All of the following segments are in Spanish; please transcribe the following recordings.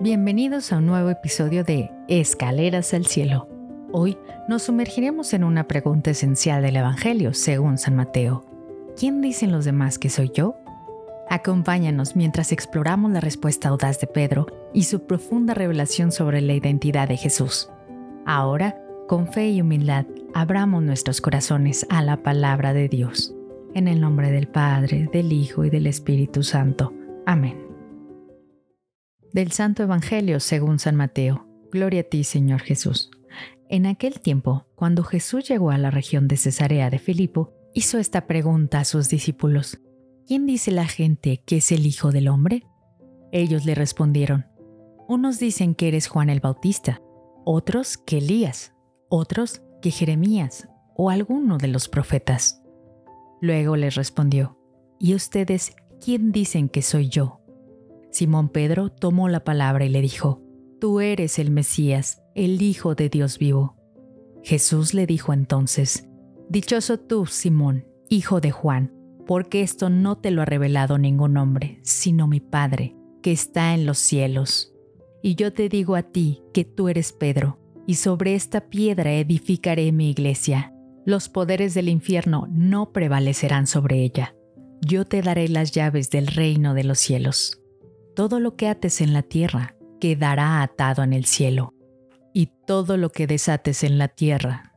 Bienvenidos a un nuevo episodio de Escaleras al Cielo. Hoy nos sumergiremos en una pregunta esencial del Evangelio según San Mateo. ¿Quién dicen los demás que soy yo? Acompáñanos mientras exploramos la respuesta audaz de Pedro y su profunda revelación sobre la identidad de Jesús. Ahora, con fe y humildad, abramos nuestros corazones a la palabra de Dios. En el nombre del Padre, del Hijo y del Espíritu Santo. Amén. Del Santo Evangelio según San Mateo. Gloria a ti, Señor Jesús. En aquel tiempo, cuando Jesús llegó a la región de Cesarea de Filipo, hizo esta pregunta a sus discípulos. ¿Quién dice la gente que es el Hijo del Hombre? Ellos le respondieron, unos dicen que eres Juan el Bautista, otros que Elías, otros que Jeremías o alguno de los profetas. Luego les respondió, ¿y ustedes quién dicen que soy yo? Simón Pedro tomó la palabra y le dijo, Tú eres el Mesías, el Hijo de Dios vivo. Jesús le dijo entonces, Dichoso tú, Simón, hijo de Juan, porque esto no te lo ha revelado ningún hombre, sino mi Padre, que está en los cielos. Y yo te digo a ti que tú eres Pedro, y sobre esta piedra edificaré mi iglesia. Los poderes del infierno no prevalecerán sobre ella. Yo te daré las llaves del reino de los cielos todo lo que ates en la tierra quedará atado en el cielo, y todo lo que desates en la tierra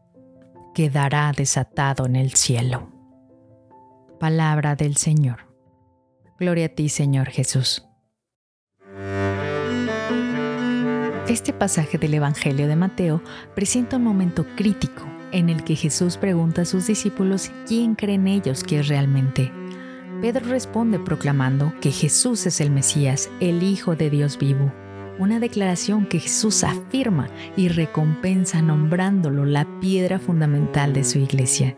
quedará desatado en el cielo. Palabra del Señor. Gloria a ti, Señor Jesús. Este pasaje del Evangelio de Mateo presenta un momento crítico en el que Jesús pregunta a sus discípulos quién creen ellos que es realmente Pedro responde proclamando que Jesús es el Mesías, el Hijo de Dios vivo. Una declaración que Jesús afirma y recompensa nombrándolo la piedra fundamental de su iglesia.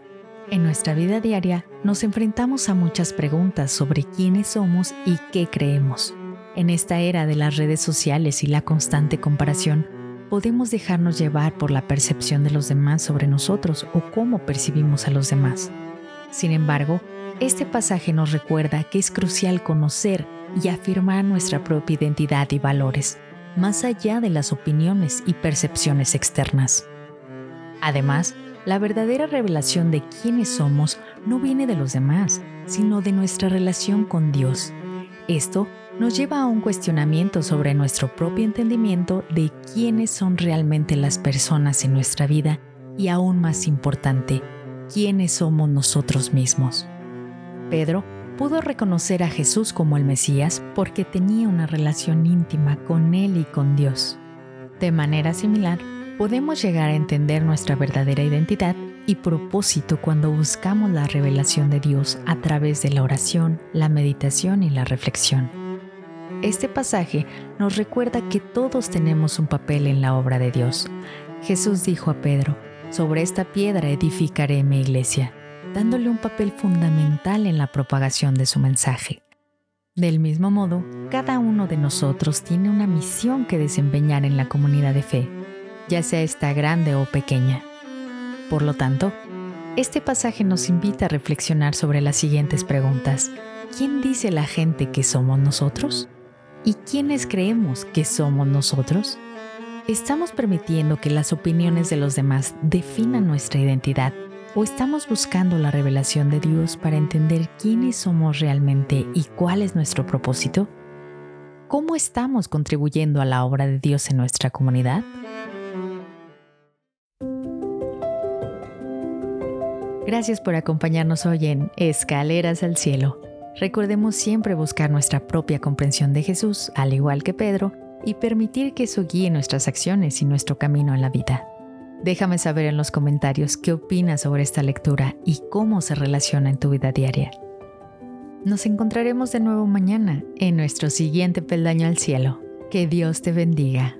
En nuestra vida diaria nos enfrentamos a muchas preguntas sobre quiénes somos y qué creemos. En esta era de las redes sociales y la constante comparación, podemos dejarnos llevar por la percepción de los demás sobre nosotros o cómo percibimos a los demás. Sin embargo, este pasaje nos recuerda que es crucial conocer y afirmar nuestra propia identidad y valores, más allá de las opiniones y percepciones externas. Además, la verdadera revelación de quiénes somos no viene de los demás, sino de nuestra relación con Dios. Esto nos lleva a un cuestionamiento sobre nuestro propio entendimiento de quiénes son realmente las personas en nuestra vida y aún más importante, quiénes somos nosotros mismos. Pedro pudo reconocer a Jesús como el Mesías porque tenía una relación íntima con Él y con Dios. De manera similar, podemos llegar a entender nuestra verdadera identidad y propósito cuando buscamos la revelación de Dios a través de la oración, la meditación y la reflexión. Este pasaje nos recuerda que todos tenemos un papel en la obra de Dios. Jesús dijo a Pedro, sobre esta piedra edificaré mi iglesia dándole un papel fundamental en la propagación de su mensaje. Del mismo modo, cada uno de nosotros tiene una misión que desempeñar en la comunidad de fe, ya sea esta grande o pequeña. Por lo tanto, este pasaje nos invita a reflexionar sobre las siguientes preguntas. ¿Quién dice la gente que somos nosotros? ¿Y quiénes creemos que somos nosotros? ¿Estamos permitiendo que las opiniones de los demás definan nuestra identidad ¿O estamos buscando la revelación de Dios para entender quiénes somos realmente y cuál es nuestro propósito? ¿Cómo estamos contribuyendo a la obra de Dios en nuestra comunidad? Gracias por acompañarnos hoy en Escaleras al Cielo. Recordemos siempre buscar nuestra propia comprensión de Jesús, al igual que Pedro, y permitir que eso guíe nuestras acciones y nuestro camino en la vida. Déjame saber en los comentarios qué opinas sobre esta lectura y cómo se relaciona en tu vida diaria. Nos encontraremos de nuevo mañana en nuestro siguiente peldaño al cielo. Que Dios te bendiga.